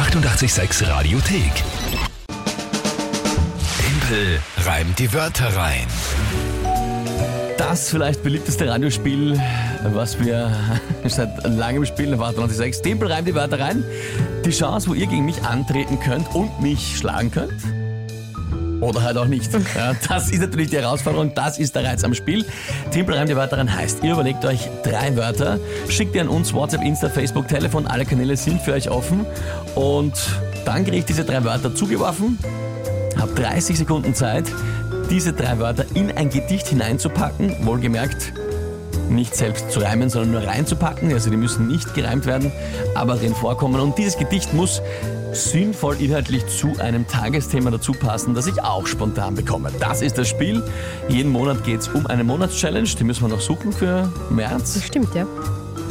886 Radiothek. Tempel reimt die Wörter rein. Das vielleicht beliebteste Radiospiel, was wir seit langem spielen, war 96. Tempel reimt die Wörter rein. Die Chance, wo ihr gegen mich antreten könnt und mich schlagen könnt. Oder halt auch nicht. Ja, das ist natürlich die Herausforderung, das ist der Reiz am Spiel. Tempel reimt die Wörter rein heißt, ihr überlegt euch drei Wörter, schickt die an uns, WhatsApp, Insta, Facebook, Telefon, alle Kanäle sind für euch offen und dann kriege ich diese drei Wörter zugeworfen, habe 30 Sekunden Zeit, diese drei Wörter in ein Gedicht hineinzupacken, wohlgemerkt nicht selbst zu reimen, sondern nur reinzupacken. Also die müssen nicht gereimt werden, aber drin vorkommen. Und dieses Gedicht muss sinnvoll inhaltlich zu einem Tagesthema dazu passen, das ich auch spontan bekomme. Das ist das Spiel. Jeden Monat geht es um eine Monatschallenge. Die müssen wir noch suchen für März. Das stimmt, ja.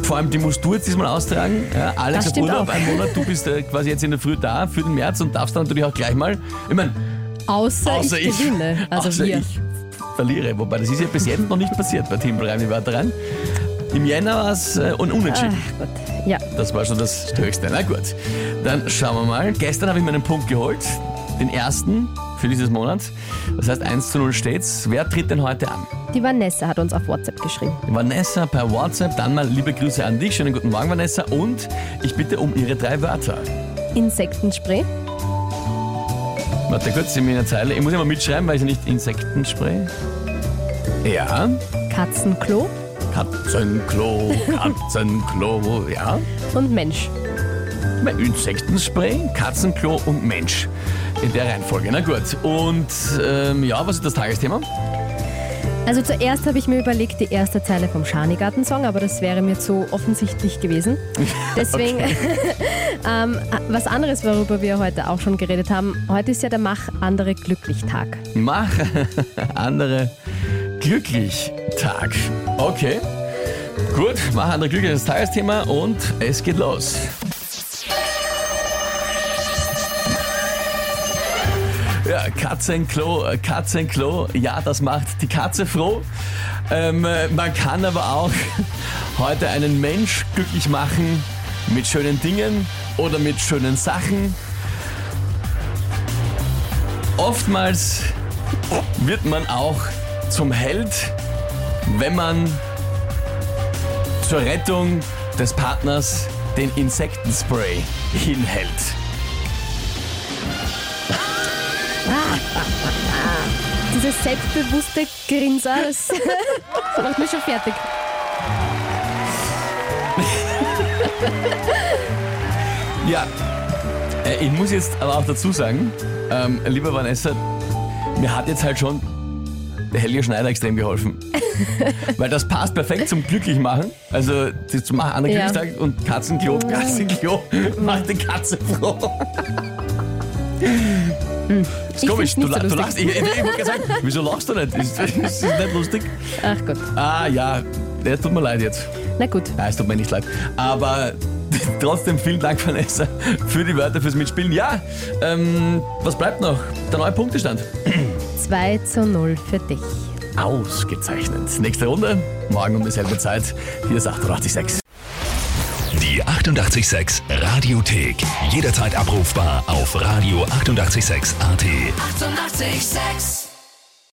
Vor allem, die musst du jetzt diesmal austragen. Ja, Alex Das hat Urlaub, auch. einen Monat. Du bist äh, quasi jetzt in der Früh da für den März und darfst dann natürlich auch gleich mal. Ich meine, Außer, außer ich, gewinne. Also außer wir. ich verliere. Wobei, das ist ja bis jetzt noch nicht passiert bei Team Reim die Wörter rein. Im Jänner war es äh, un- unentschieden. Ach Gott. Ja, Das war schon das Höchste. Na gut, dann schauen wir mal. Gestern habe ich meinen Punkt geholt, den ersten für dieses Monat. Das heißt 1 zu 0 steht's. Wer tritt denn heute an? die Vanessa hat uns auf WhatsApp geschrieben. Vanessa per WhatsApp, dann mal liebe Grüße an dich. Schönen guten Morgen, Vanessa. Und ich bitte um ihre drei Wörter. Insektenspray, Warte kurz, in meiner Zeile. Ich muss immer mitschreiben, weil ich nicht Insektenspray. Ja. Katzenklo Katzenklo, Katzenklo, ja. und Mensch. Insektenspray, Katzenklo und Mensch. In der Reihenfolge. Na gut. Und ähm, ja, was ist das Tagesthema? Also zuerst habe ich mir überlegt, die erste Zeile vom Schanigarten-Song, aber das wäre mir zu offensichtlich gewesen. Deswegen ähm, was anderes, worüber wir heute auch schon geredet haben. Heute ist ja der Mach andere glücklich Tag. Mach andere glücklich Tag. Okay. Gut, mach andere glücklich das Tagesthema und es geht los. Ja, Katzenklo, Katzenklo, ja, das macht die Katze froh. Ähm, äh, man kann aber auch heute einen Mensch glücklich machen mit schönen Dingen oder mit schönen Sachen. Oftmals wird man auch zum Held, wenn man zur Rettung des Partners den Insektenspray hinhält. Dieses selbstbewusste Grinser, das, das macht mich schon fertig. Ja, äh, ich muss jetzt aber auch dazu sagen, ähm, lieber Vanessa, mir hat jetzt halt schon Helge Schneider extrem geholfen. Weil das passt perfekt zum Glücklichmachen. Also das zu machen, andere Ja. Glücklichstag und Katzenklo, Katzenklo macht die Katze froh. Ist Ich komisch, find's du, nicht so la- du lustig. lachst. Ich, ich, ich wollte gerade sagen, wieso lachst du nicht? Ist, ist das nicht lustig? Ach Gott. Ah ja, der tut mir leid jetzt. Na gut. Nein, es tut mir nicht leid. Aber trotzdem vielen Dank, Vanessa, für die Wörter, fürs Mitspielen. Ja, ähm, was bleibt noch? Der neue Punktestand. 2 zu 0 für dich. Ausgezeichnet. Nächste Runde, morgen um dieselbe Zeit. Hier ist 886. Die 886 Radiothek. Jederzeit abrufbar auf radio886.at. 886! 886